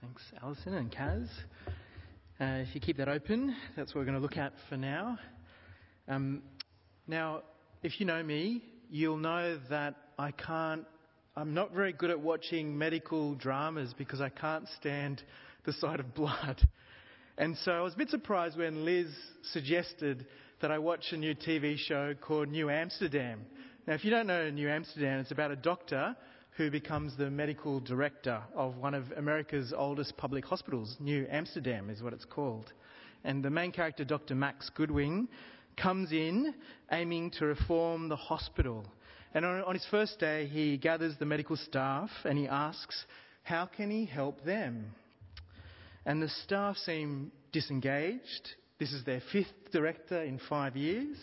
Thanks, Alison and Kaz. Uh, if you keep that open, that's what we're going to look at for now. Um, now, if you know me, you'll know that I can't, I'm not very good at watching medical dramas because I can't stand the sight of blood. And so I was a bit surprised when Liz suggested that I watch a new TV show called New Amsterdam. Now, if you don't know New Amsterdam, it's about a doctor who becomes the medical director of one of America's oldest public hospitals. New Amsterdam is what it's called. And the main character, Dr. Max Goodwin, comes in aiming to reform the hospital. And on, on his first day, he gathers the medical staff and he asks, How can he help them? And the staff seem disengaged. This is their fifth director in five years.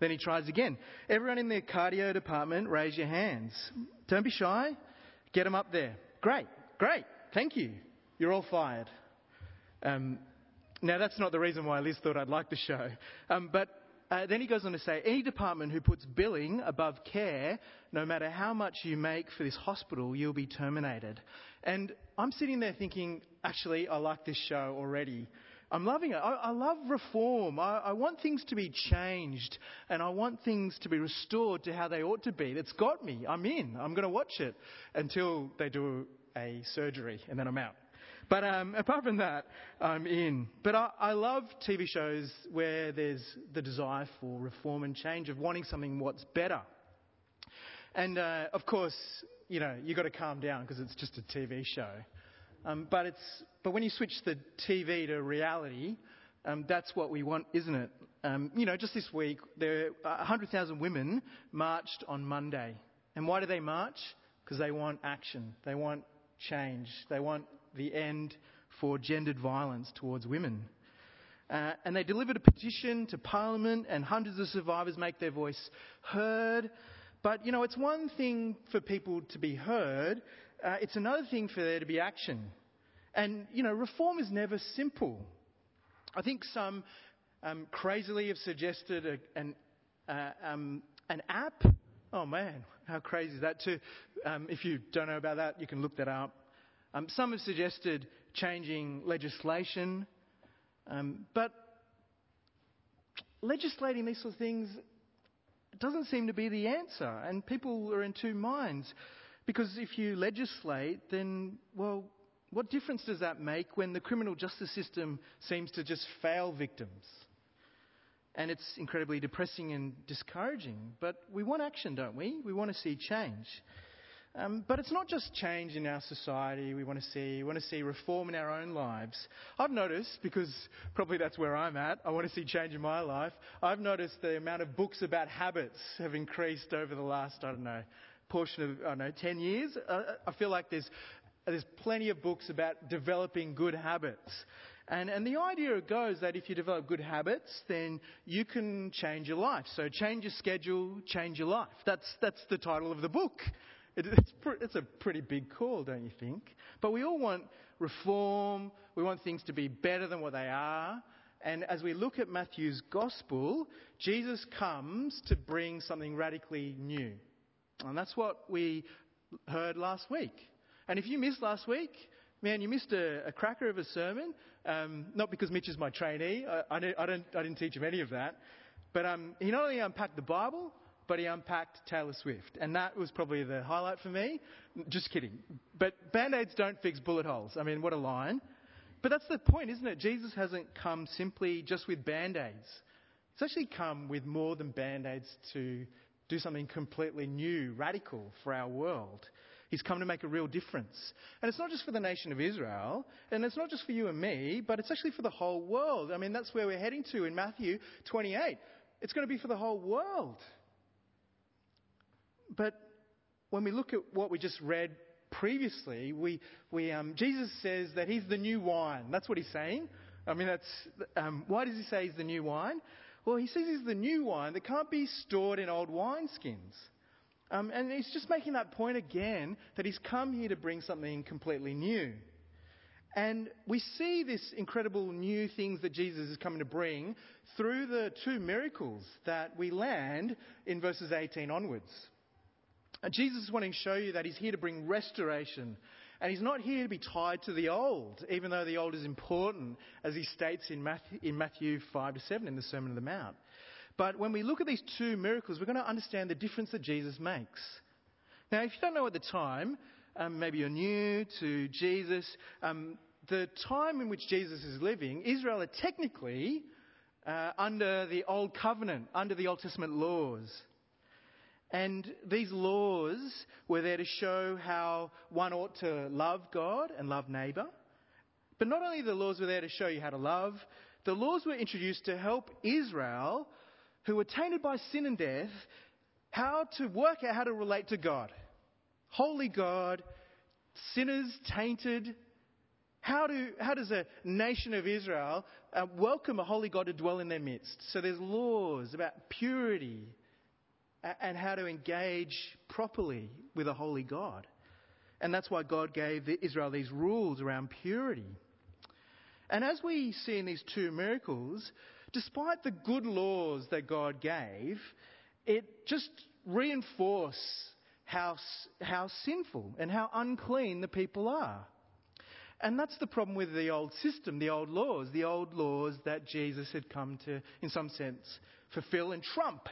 Then he tries again. Everyone in the cardio department, raise your hands. Don't be shy. Get them up there. Great, great. Thank you. You're all fired. Um, now, that's not the reason why Liz thought I'd like the show. Um, but uh, then he goes on to say any department who puts billing above care, no matter how much you make for this hospital, you'll be terminated. And I'm sitting there thinking, actually, I like this show already. I'm loving it. I, I love reform. I, I, want things to be changed and I want things to be restored to how they ought to be. It's got me. I'm in. I'm going to watch it until they do a surgery and then I'm out. But um, apart from that, I'm in. But I, I love TV shows where there's the desire for reform and change, of wanting something what's better. And uh, of course, you know, you've got to calm down because it's just a TV show. Um, but, it's, but when you switch the TV to reality, um, that's what we want, isn't it? Um, you know, just this week, there 100,000 women marched on Monday. And why do they march? Because they want action. They want change. They want the end for gendered violence towards women. Uh, and they delivered a petition to Parliament, and hundreds of survivors make their voice heard. But, you know, it's one thing for people to be heard, uh, it's another thing for there to be action. And, you know, reform is never simple. I think some um, crazily have suggested a, an, uh, um, an app. Oh man, how crazy is that? To, um, if you don't know about that, you can look that up. Um, some have suggested changing legislation. Um, but legislating these sort of things doesn't seem to be the answer. And people are in two minds. Because if you legislate, then, well, what difference does that make when the criminal justice system seems to just fail victims? And it's incredibly depressing and discouraging. But we want action, don't we? We want to see change. Um, but it's not just change in our society we want to see. We want to see reform in our own lives. I've noticed, because probably that's where I'm at, I want to see change in my life. I've noticed the amount of books about habits have increased over the last, I don't know, portion of, I don't know, 10 years. Uh, I feel like there's, there's plenty of books about developing good habits. And, and the idea goes that if you develop good habits, then you can change your life. So change your schedule, change your life. That's, that's the title of the book. It, it's, pr- it's a pretty big call, don't you think? But we all want reform. We want things to be better than what they are. And as we look at Matthew's gospel, Jesus comes to bring something radically new. And that's what we heard last week. And if you missed last week, man, you missed a, a cracker of a sermon. Um, not because Mitch is my trainee. I, I, don't, I, didn't teach him any of that. But um, he not only unpacked the Bible, but he unpacked Taylor Swift. And that was probably the highlight for me. Just kidding. But band-aids don't fix bullet holes. I mean, what a line. But that's the point, isn't it? Jesus hasn't come simply just with band-aids. He's actually come with more than band-aids to do something completely new, radical for our world. He's come to make a real difference. And it's not just for the nation of Israel, and it's not just for you and me, but it's actually for the whole world. I mean, that's where we're heading to in Matthew 28. It's going to be for the whole world. But when we look at what we just read previously, we, we, um, Jesus says that he's the new wine. That's what he's saying. I mean, that's, um, why does he say he's the new wine? Well, he says he's the new wine that can't be stored in old wineskins. Um, and he's just making that point again that he's come here to bring something completely new. And we see this incredible new things that Jesus is coming to bring through the two miracles that we land in verses 18 onwards. And Jesus is wanting to show you that he's here to bring restoration And he's not here to be tied to the old, even though the old is important, as he states in Matthew, in Matthew 5 to 7 in the Sermon on the Mount. But when we look at these two miracles, we're going to understand the difference that Jesus makes. Now, if you don't know at the time, um, maybe you're new to Jesus, um, the time in which Jesus is living, Israel are technically uh, under the Old Covenant, under the Old Testament laws. And these laws were there to show how one ought to love God and love neighbour. But not only the laws were there to show you how to love, the laws were introduced to help Israel, who were tainted by sin and death, how to work out how to relate to God. Holy God, sinners tainted. How, do, how does a nation of Israel uh, welcome a holy God to dwell in their midst? So there's laws about purity and how to engage properly with a holy God. And that's why God gave Israel these rules around purity. And as we see in these two miracles, despite the good laws that God gave, it just reinforced how, how sinful and how unclean the people are. And that's the problem with the old system, the old laws, the old laws that Jesus had come to, in some sense, fulfill and trump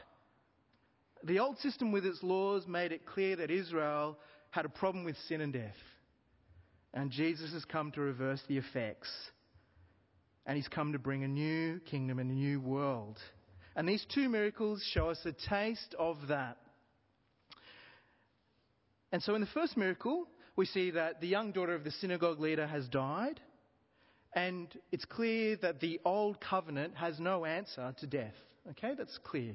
the old system with its laws made it clear that Israel had a problem with sin and death. And Jesus has come to reverse the effects. And he's come to bring a new kingdom and a new world. And these two miracles show us a taste of that. And so in the first miracle, we see that the young daughter of the synagogue leader has died. And it's clear that the old covenant has no answer to death. Okay, that's clear.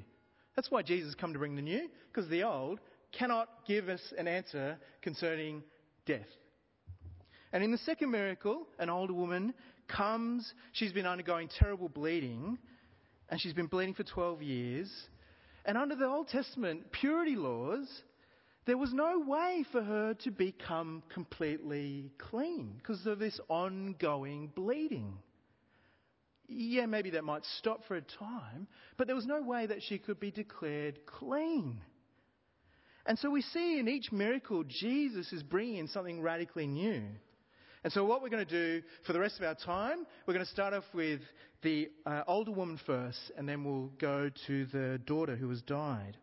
That's why Jesus come to bring the new, because the old cannot give us an answer concerning death. And in the second miracle, an older woman comes, she's been undergoing terrible bleeding, and she's been bleeding for 12 years. And under the Old Testament purity laws, there was no way for her to become completely clean because of this ongoing bleeding yeah, maybe that might stop for a time, but there was no way that she could be declared clean. And so we see in each miracle, Jesus is bringing in something radically new. And so, what we're going to do for the rest of our time, we're going to start off with the uh, older woman first, and then we'll go to the daughter who has died.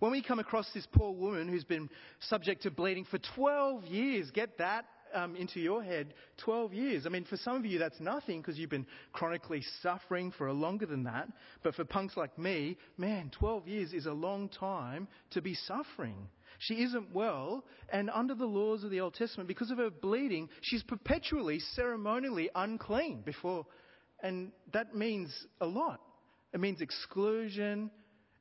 When we come across this poor woman who's been subject to bleeding for 12 years, get that? Um, into your head 12 years. I mean, for some of you, that's nothing because you've been chronically suffering for longer than that. But for punks like me, man, 12 years is a long time to be suffering. She isn't well, and under the laws of the Old Testament, because of her bleeding, she's perpetually, ceremonially unclean before. And that means a lot. It means exclusion.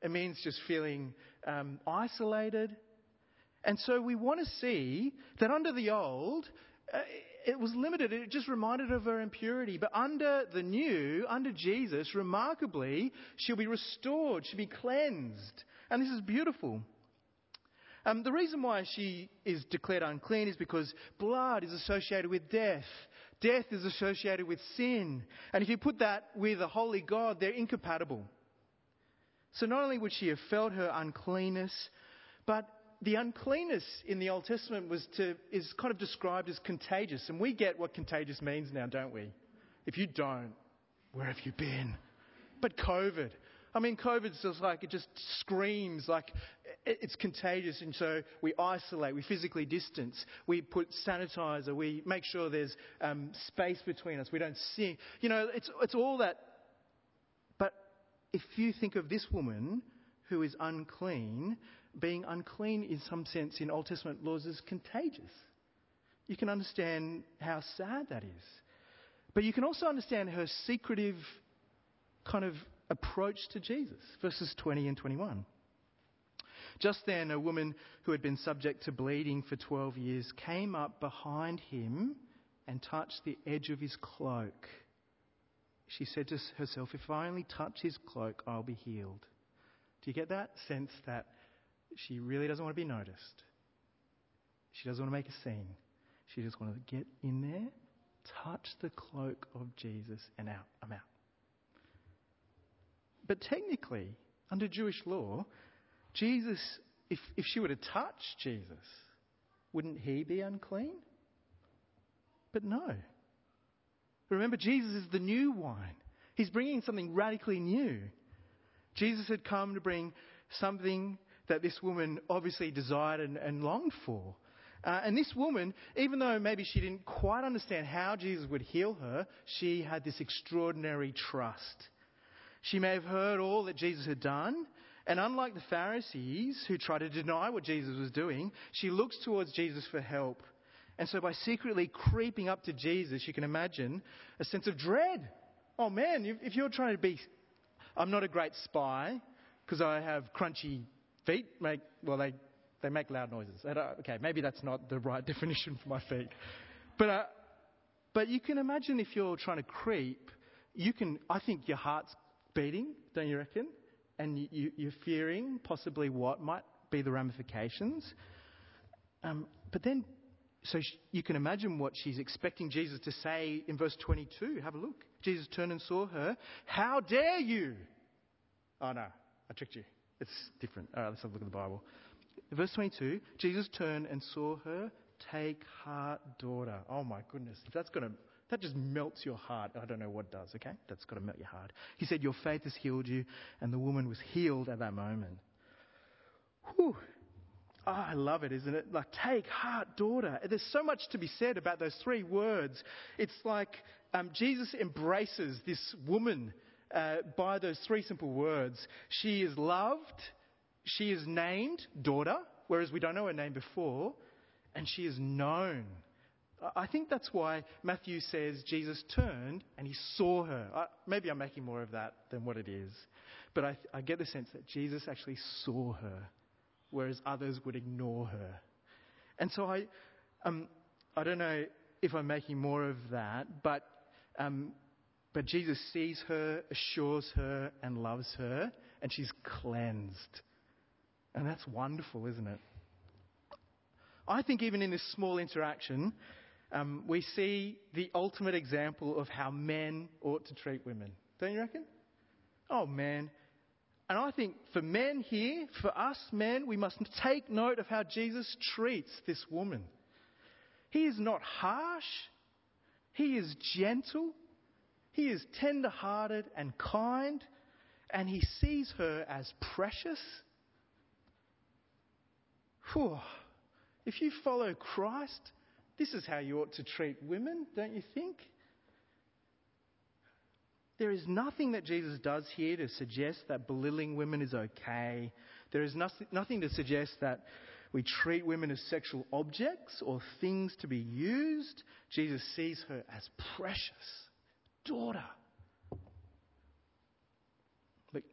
It means just feeling um, isolated. And so we want to see that under the old, uh, it was limited. It just reminded of her impurity. But under the new, under Jesus, remarkably, she'll be restored. She'll be cleansed. And this is beautiful. Um, the reason why she is declared unclean is because blood is associated with death. Death is associated with sin. And if you put that with a holy God, they're incompatible. So not only would she have felt her uncleanness, but the uncleanness in the Old Testament was to, is kind of described as contagious. And we get what contagious means now, don't we? If you don't, where have you been? But COVID. I mean, COVID's just like, it just screams like it's contagious. And so we isolate, we physically distance, we put sanitizer, we make sure there's um, space between us, we don't see. You know, it's, it's all that. But if you think of this woman who is unclean, being unclean in some sense in Old Testament laws is contagious. You can understand how sad that is. But you can also understand her secretive kind of approach to Jesus, verses 20 and 21. Just then, a woman who had been subject to bleeding for 12 years came up behind him and touched the edge of his cloak. She said to herself, If I only touch his cloak, I'll be healed. Do you get that sense that she really doesn't want to be noticed. She doesn't want to make a scene. She just wants to get in there, touch the cloak of Jesus, and out. I'm out. But technically, under Jewish law, Jesus, if, if she were to touch Jesus, wouldn't he be unclean? But no. Remember, Jesus is the new wine. He's bringing something radically new. Jesus had come to bring something that this woman obviously desired and, and longed for. Uh, and this woman, even though maybe she didn't quite understand how Jesus would heal her, she had this extraordinary trust. She may have heard all that Jesus had done, and unlike the Pharisees who tried to deny what Jesus was doing, she looks towards Jesus for help. And so by secretly creeping up to Jesus, you can imagine a sense of dread. Oh man, if you're trying to be, I'm not a great spy because I have crunchy feet. Make well, they they make loud noises. Okay, maybe that's not the right definition for my feet. But, uh, but you can imagine if you're trying to creep, you can, I think your heart's beating, don't you reckon? And you, you're fearing possibly what might be the ramifications. Um, but then, so you can imagine what she's expecting Jesus to say in verse 22. Have a look. Jesus turned and saw her. How dare you? Oh no, I tricked you. It's different. All right, let's have a look at the Bible. Verse 22 Jesus turned and saw her. Take heart, daughter. Oh my goodness. That's going to, that just melts your heart. I don't know what does, okay? That's got to melt your heart. He said, Your faith has healed you. And the woman was healed at that moment. Whew. Oh, I love it, isn't it? Like, take heart, daughter. There's so much to be said about those three words. It's like um, Jesus embraces this woman uh, by those three simple words. She is loved, she is named daughter, whereas we don't know her name before, and she is known. I think that's why Matthew says Jesus turned and he saw her. I, maybe I'm making more of that than what it is. But I, I get the sense that Jesus actually saw her, whereas others would ignore her. And so I, um, I don't know if I'm making more of that, but, um, but Jesus sees her, assures her, and loves her, and she's cleansed. And that's wonderful, isn't it? I think even in this small interaction, um, we see the ultimate example of how men ought to treat women. Don't you reckon? Oh, man. And I think for men here, for us men, we must take note of how Jesus treats this woman. He is not harsh. He is gentle. He is tender hearted and kind. And he sees her as precious Whew. If you follow Christ, this is how you ought to treat women, don't you think? There is nothing that Jesus does here to suggest that belittling women is okay. There is nothing to suggest that we treat women as sexual objects or things to be used. Jesus sees her as precious, daughter. But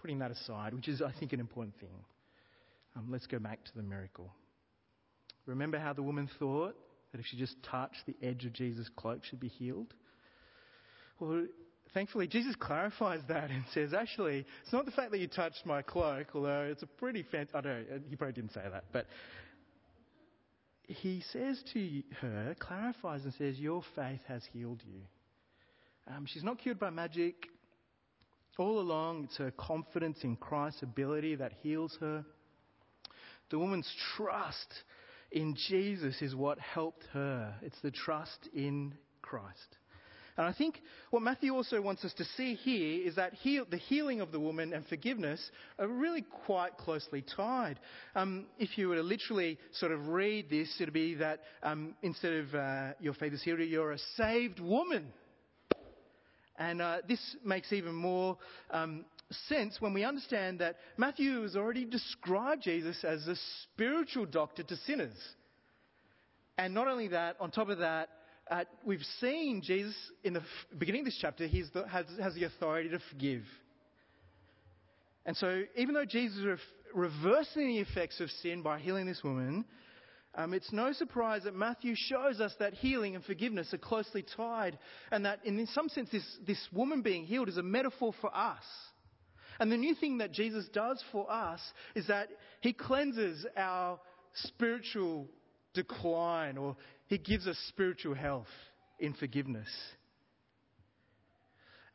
putting that aside, which is, I think, an important thing. Um, let's go back to the miracle. Remember how the woman thought that if she just touched the edge of Jesus' cloak, she'd be healed? Well, thankfully, Jesus clarifies that and says, actually, it's not the fact that you touched my cloak, although it's a pretty fancy, I don't know, he probably didn't say that, but he says to her, clarifies and says, Your faith has healed you. Um, she's not cured by magic. All along, it's her confidence in Christ's ability that heals her. The woman's trust in Jesus is what helped her. It's the trust in Christ. And I think what Matthew also wants us to see here is that heal, the healing of the woman and forgiveness are really quite closely tied. Um, if you were to literally sort of read this, it would be that um, instead of uh, your faith is healed, you're a saved woman. And uh, this makes even more um, sense when we understand that Matthew has already described Jesus as a spiritual doctor to sinners. And not only that, on top of that, uh, we've seen Jesus in the beginning of this chapter, he has, has, the authority to forgive. And so, even though Jesus is reversing the effects of sin by healing this woman, um, it's no surprise that Matthew shows us that healing and forgiveness are closely tied, and that in some sense, this, this woman being healed is a metaphor for us. And the new thing that Jesus does for us is that he cleanses our spiritual decline or he gives us spiritual health in forgiveness.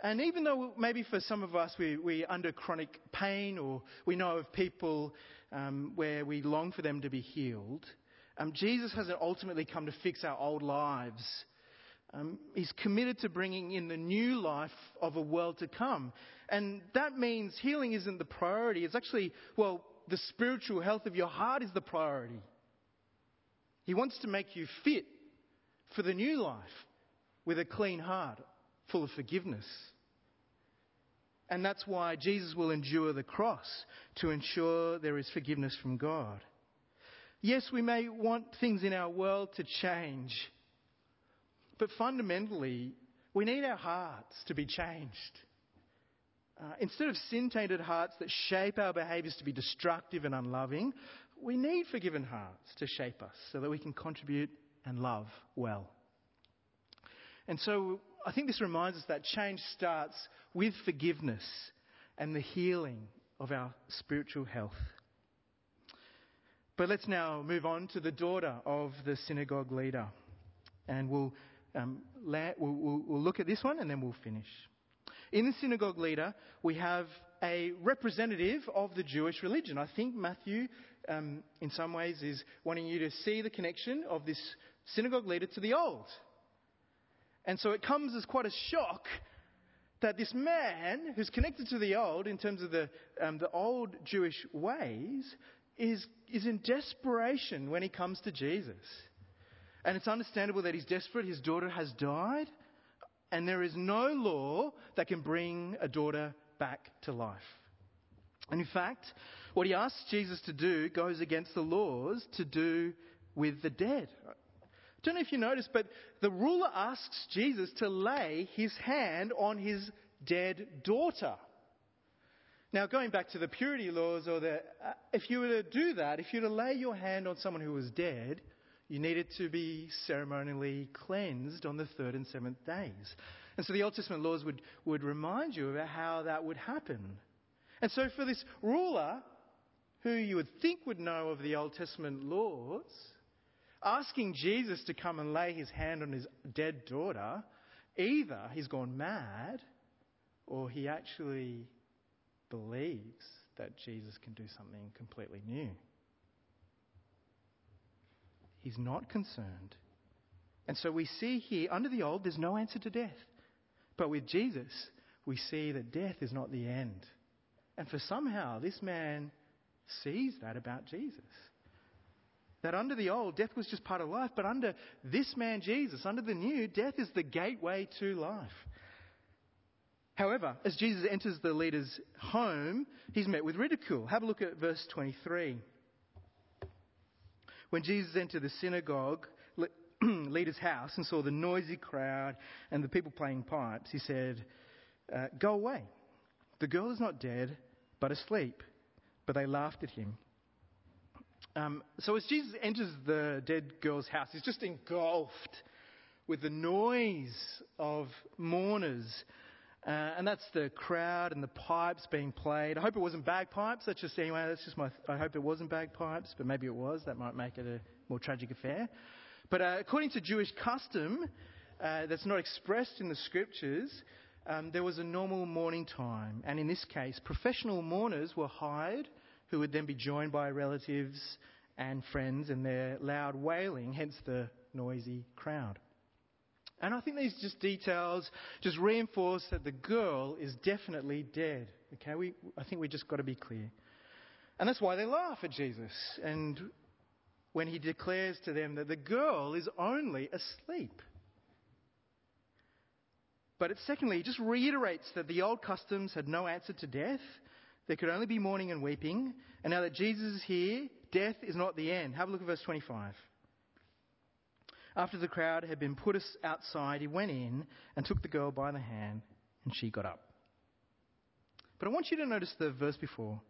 And even though maybe for some of us we, we're under chronic pain or we know of people um, where we long for them to be healed, Um, Jesus hasn't ultimately come to fix our old lives. Um, he's committed to bringing in the new life of a world to come. And that means healing isn't the priority. It's actually, well, the spiritual health of your heart is the priority. He wants to make you fit for the new life with a clean heart, full of forgiveness. And that's why Jesus will endure the cross to ensure there is forgiveness from God. Yes, we may want things in our world to change, but fundamentally, we need our hearts to be changed. Uh, instead of sin tainted hearts that shape our behaviors to be destructive and unloving, we need forgiven hearts to shape us so that we can contribute and love well. And so I think this reminds us that change starts with forgiveness and the healing of our spiritual health. But let's now move on to the daughter of the synagogue leader. And we'll, um, la- we'll, we'll, we'll look at this one and then we'll finish. In the synagogue leader, we have a representative of the Jewish religion. I think Matthew, um, in some ways, is wanting you to see the connection of this synagogue leader to the old. And so it comes as quite a shock that this man, who's connected to the old in terms of the, um, the old Jewish ways, is, is in desperation when he comes to Jesus. And it's understandable that he's desperate. His daughter has died, and there is no law that can bring a daughter back to life. And in fact, what he asks Jesus to do goes against the laws to do with the dead. I don't know if you noticed, but the ruler asks Jesus to lay his hand on his dead daughter. Now, going back to the purity laws, or the, uh, if you were to do that, if you were to lay your hand on someone who was dead, you needed to be ceremonially cleansed on the third and seventh days. And so the Old Testament laws would, would remind you about how that would happen. And so for this ruler, who you would think would know of the Old Testament laws, asking Jesus to come and lay his hand on his dead daughter, either he's gone mad or he actually believes that Jesus can do something completely new. He's not concerned. And so we see here, under the old, there's no answer to death. But with Jesus, we see that death is not the end. And for somehow, this man sees that about Jesus. That under the old, death was just part of life, but under this man Jesus, under the new, death is the gateway to life. However, as Jesus enters the leader's home, he's met with ridicule. Have a look at verse 23. When Jesus entered the synagogue leader's house and saw the noisy crowd and the people playing pipes, he said, uh, Go away. The girl is not dead, but asleep. But they laughed at him. Um, so as Jesus enters the dead girl's house, he's just engulfed with the noise of mourners. Uh, and that's the crowd and the pipes being played. I hope it wasn't bagpipes. That's just anyway. That's just my. I hope it wasn't bagpipes, but maybe it was. That might make it a more tragic affair. But uh, according to Jewish custom, uh, that's not expressed in the scriptures. Um, there was a normal mourning time, and in this case, professional mourners were hired who would then be joined by relatives and friends in their loud wailing, hence the noisy crowd. And I think these just details just reinforce that the girl is definitely dead. Okay, we, I think we just got to be clear. And that's why they laugh at Jesus. And when he declares to them that the girl is only asleep. But it, secondly, just reiterates that the old customs had no answer to death there could only be mourning and weeping. And now that Jesus is here, death is not the end. Have a look at verse 25. After the crowd had been put outside, he went in and took the girl by the hand, and she got up. But I want you to notice the verse before.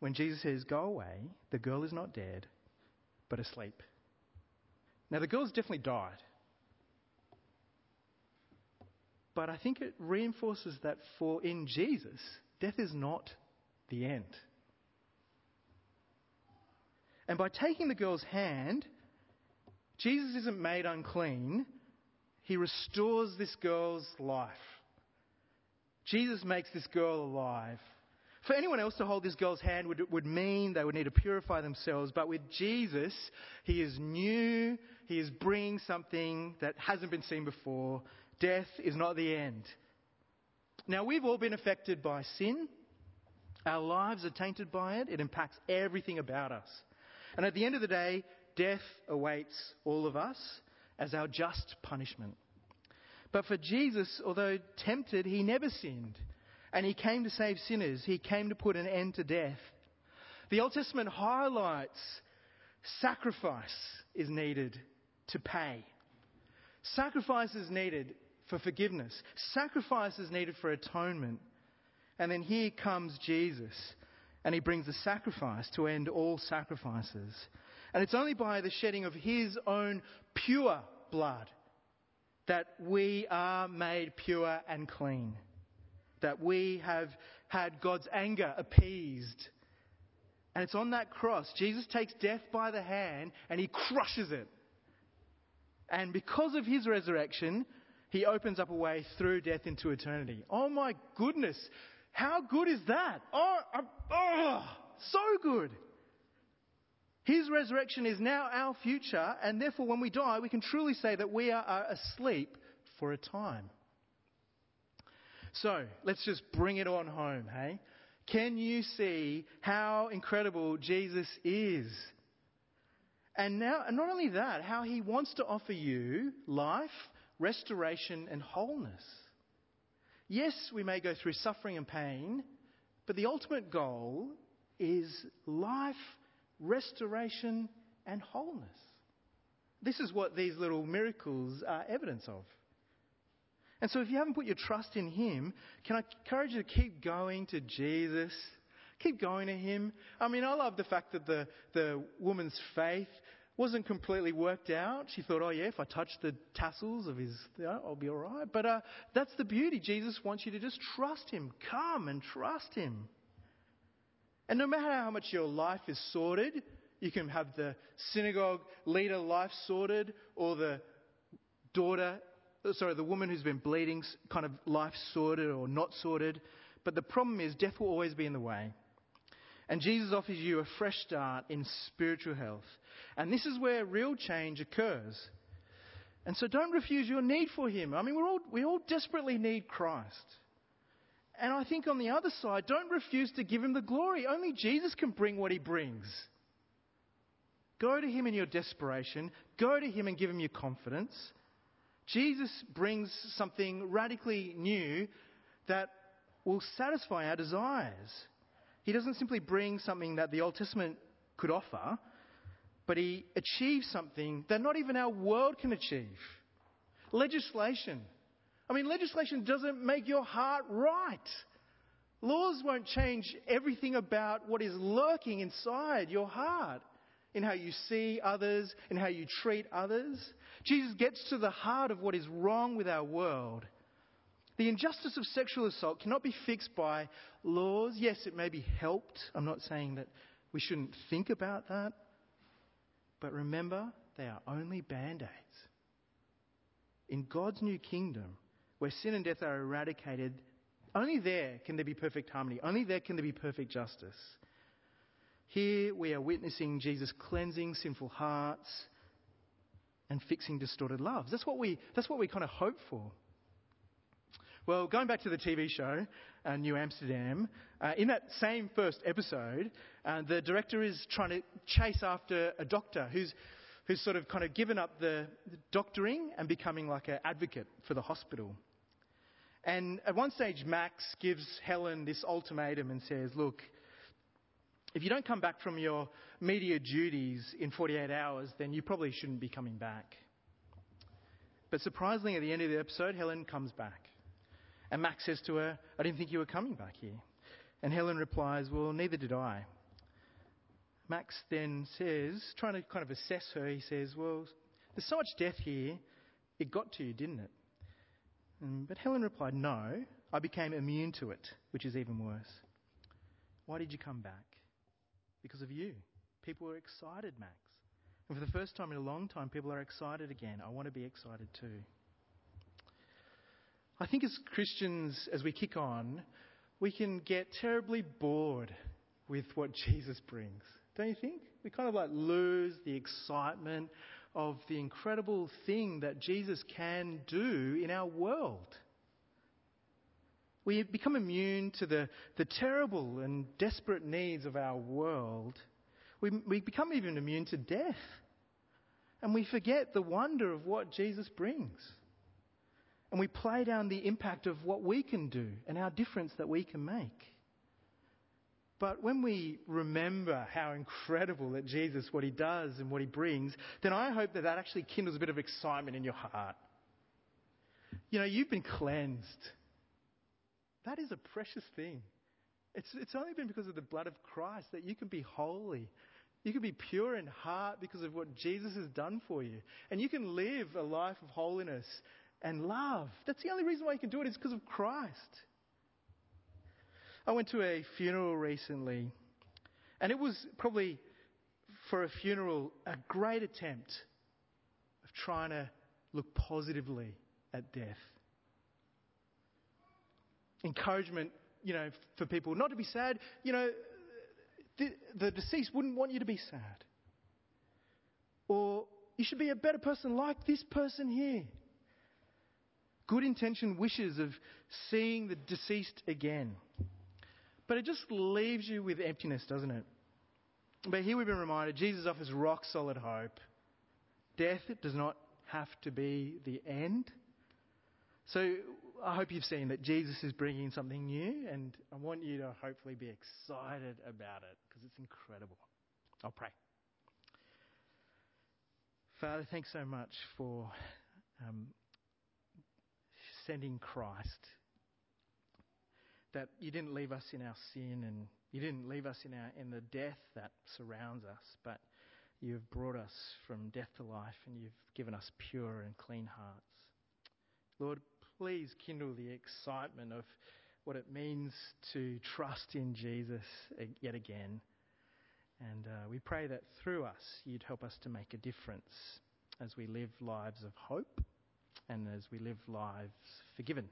When Jesus says, Go away, the girl is not dead, but asleep. Now, the girl's definitely died. But I think it reinforces that for in Jesus, death is not the end. And by taking the girl's hand, Jesus isn't made unclean, he restores this girl's life. Jesus makes this girl alive. For anyone else to hold this girl's hand would, would mean they would need to purify themselves. But with Jesus, he is new. He is bringing something that hasn't been seen before. Death is not the end. Now, we've all been affected by sin. Our lives are tainted by it. It impacts everything about us. And at the end of the day, death awaits all of us as our just punishment. But for Jesus, although tempted, he never sinned. And he came to save sinners. He came to put an end to death. The Old Testament highlights sacrifice is needed to pay. Sacrifice is needed for forgiveness. Sacrifice is needed for atonement. And then here comes Jesus, and he brings the sacrifice to end all sacrifices. And it's only by the shedding of his own pure blood that we are made pure and clean, that we have had God's anger appeased. And it's on that cross. Jesus takes death by the hand and he crushes it. And because of his resurrection, he opens up a way through death into eternity. Oh my goodness. How good is that? Oh, oh, oh so good. His resurrection is now our future, and therefore, when we die, we can truly say that we are asleep for a time. So, let's just bring it on home, hey? Can you see how incredible Jesus is? And now, and not only that, how he wants to offer you life, restoration, and wholeness. Yes, we may go through suffering and pain, but the ultimate goal is life, restoration, and wholeness. This is what these little miracles are evidence of. And so, if you haven't put your trust in Him, can I encourage you to keep going to Jesus? Keep going to Him. I mean, I love the fact that the, the woman's faith wasn't completely worked out. She thought, oh, yeah, if I touch the tassels of his, I'll be all right. But uh, that's the beauty. Jesus wants you to just trust Him. Come and trust Him. And no matter how much your life is sorted, you can have the synagogue leader life sorted or the daughter, uh, sorry, the woman who's been bleeding kind of life sorted or not sorted. But the problem is death will always be in the way. And Jesus offers you a fresh start in spiritual health. And this is where real change occurs. And so don't refuse your need for Him. I mean, we all, we all desperately need Christ. And I think on the other side, don't refuse to give him the glory. Only Jesus can bring what he brings. Go to him in your desperation. Go to him and give him your confidence. Jesus brings something radically new that will satisfy our desires. He doesn't simply bring something that the Old Testament could offer, but he achieves something that not even our world can achieve legislation. I mean, legislation doesn't make your heart right. Laws won't change everything about what is lurking inside your heart, in how you see others, in how you treat others. Jesus gets to the heart of what is wrong with our world. The injustice of sexual assault cannot be fixed by laws. Yes, it may be helped. I'm not saying that we shouldn't think about that. But remember, they are only band aids. In God's new kingdom, where sin and death are eradicated, only there can there be perfect harmony. Only there can there be perfect justice. Here we are witnessing Jesus cleansing sinful hearts and fixing distorted loves. That's what we, that's what we kind of hope for. Well, going back to the TV show, uh, New Amsterdam, uh, in that same first episode, uh, the director is trying to chase after a doctor who's, who's sort of kind of given up the, the doctoring and becoming like an advocate for the hospital. And at one stage, Max gives Helen this ultimatum and says, Look, if you don't come back from your media duties in 48 hours, then you probably shouldn't be coming back. But surprisingly, at the end of the episode, Helen comes back. And Max says to her, I didn't think you were coming back here. And Helen replies, Well, neither did I. Max then says, trying to kind of assess her, he says, Well, there's so much death here, it got to you, didn't it? Mm, but Helen replied, No, I became immune to it, which is even worse. Why did you come back? Because of you. People were excited, Max. And for the first time in a long time, people are excited again. I want to be excited too. I think as Christians, as we kick on, we can get terribly bored with what Jesus brings. Don't you think? We kind of like lose the excitement of the incredible thing that Jesus can do in our world. We become immune to the, the terrible and desperate needs of our world. We, we become even immune to death. And we forget the wonder of what Jesus brings. And we play down the impact of what we can do and our difference that we can make. But when we remember how incredible that Jesus, what he does and what he brings, then I hope that that actually kindles a bit of excitement in your heart. You know, you've been cleansed. That is a precious thing. It's, it's only been because of the blood of Christ that you can be holy. You can be pure in heart because of what Jesus has done for you. And you can live a life of holiness and love. That's the only reason why you can do it is because of Christ. I went to a funeral recently, and it was probably for a funeral a great attempt of trying to look positively at death. Encouragement, you know, for people not to be sad. You know, the, the deceased wouldn't want you to be sad. Or you should be a better person like this person here good intentioned wishes of seeing the deceased again. But it just leaves you with emptiness, doesn't it? But here we've been reminded Jesus offers rock solid hope. Death does not have to be the end. So I hope you've seen that Jesus is bringing something new, and I want you to hopefully be excited about it because it's incredible. I'll pray. Father, thanks so much for um, sending Christ. That you didn't leave us in our sin and you didn't leave us in, our, in the death that surrounds us, but you've brought us from death to life and you've given us pure and clean hearts. Lord, please kindle the excitement of what it means to trust in Jesus yet again. And uh, we pray that through us, you'd help us to make a difference as we live lives of hope and as we live lives forgiven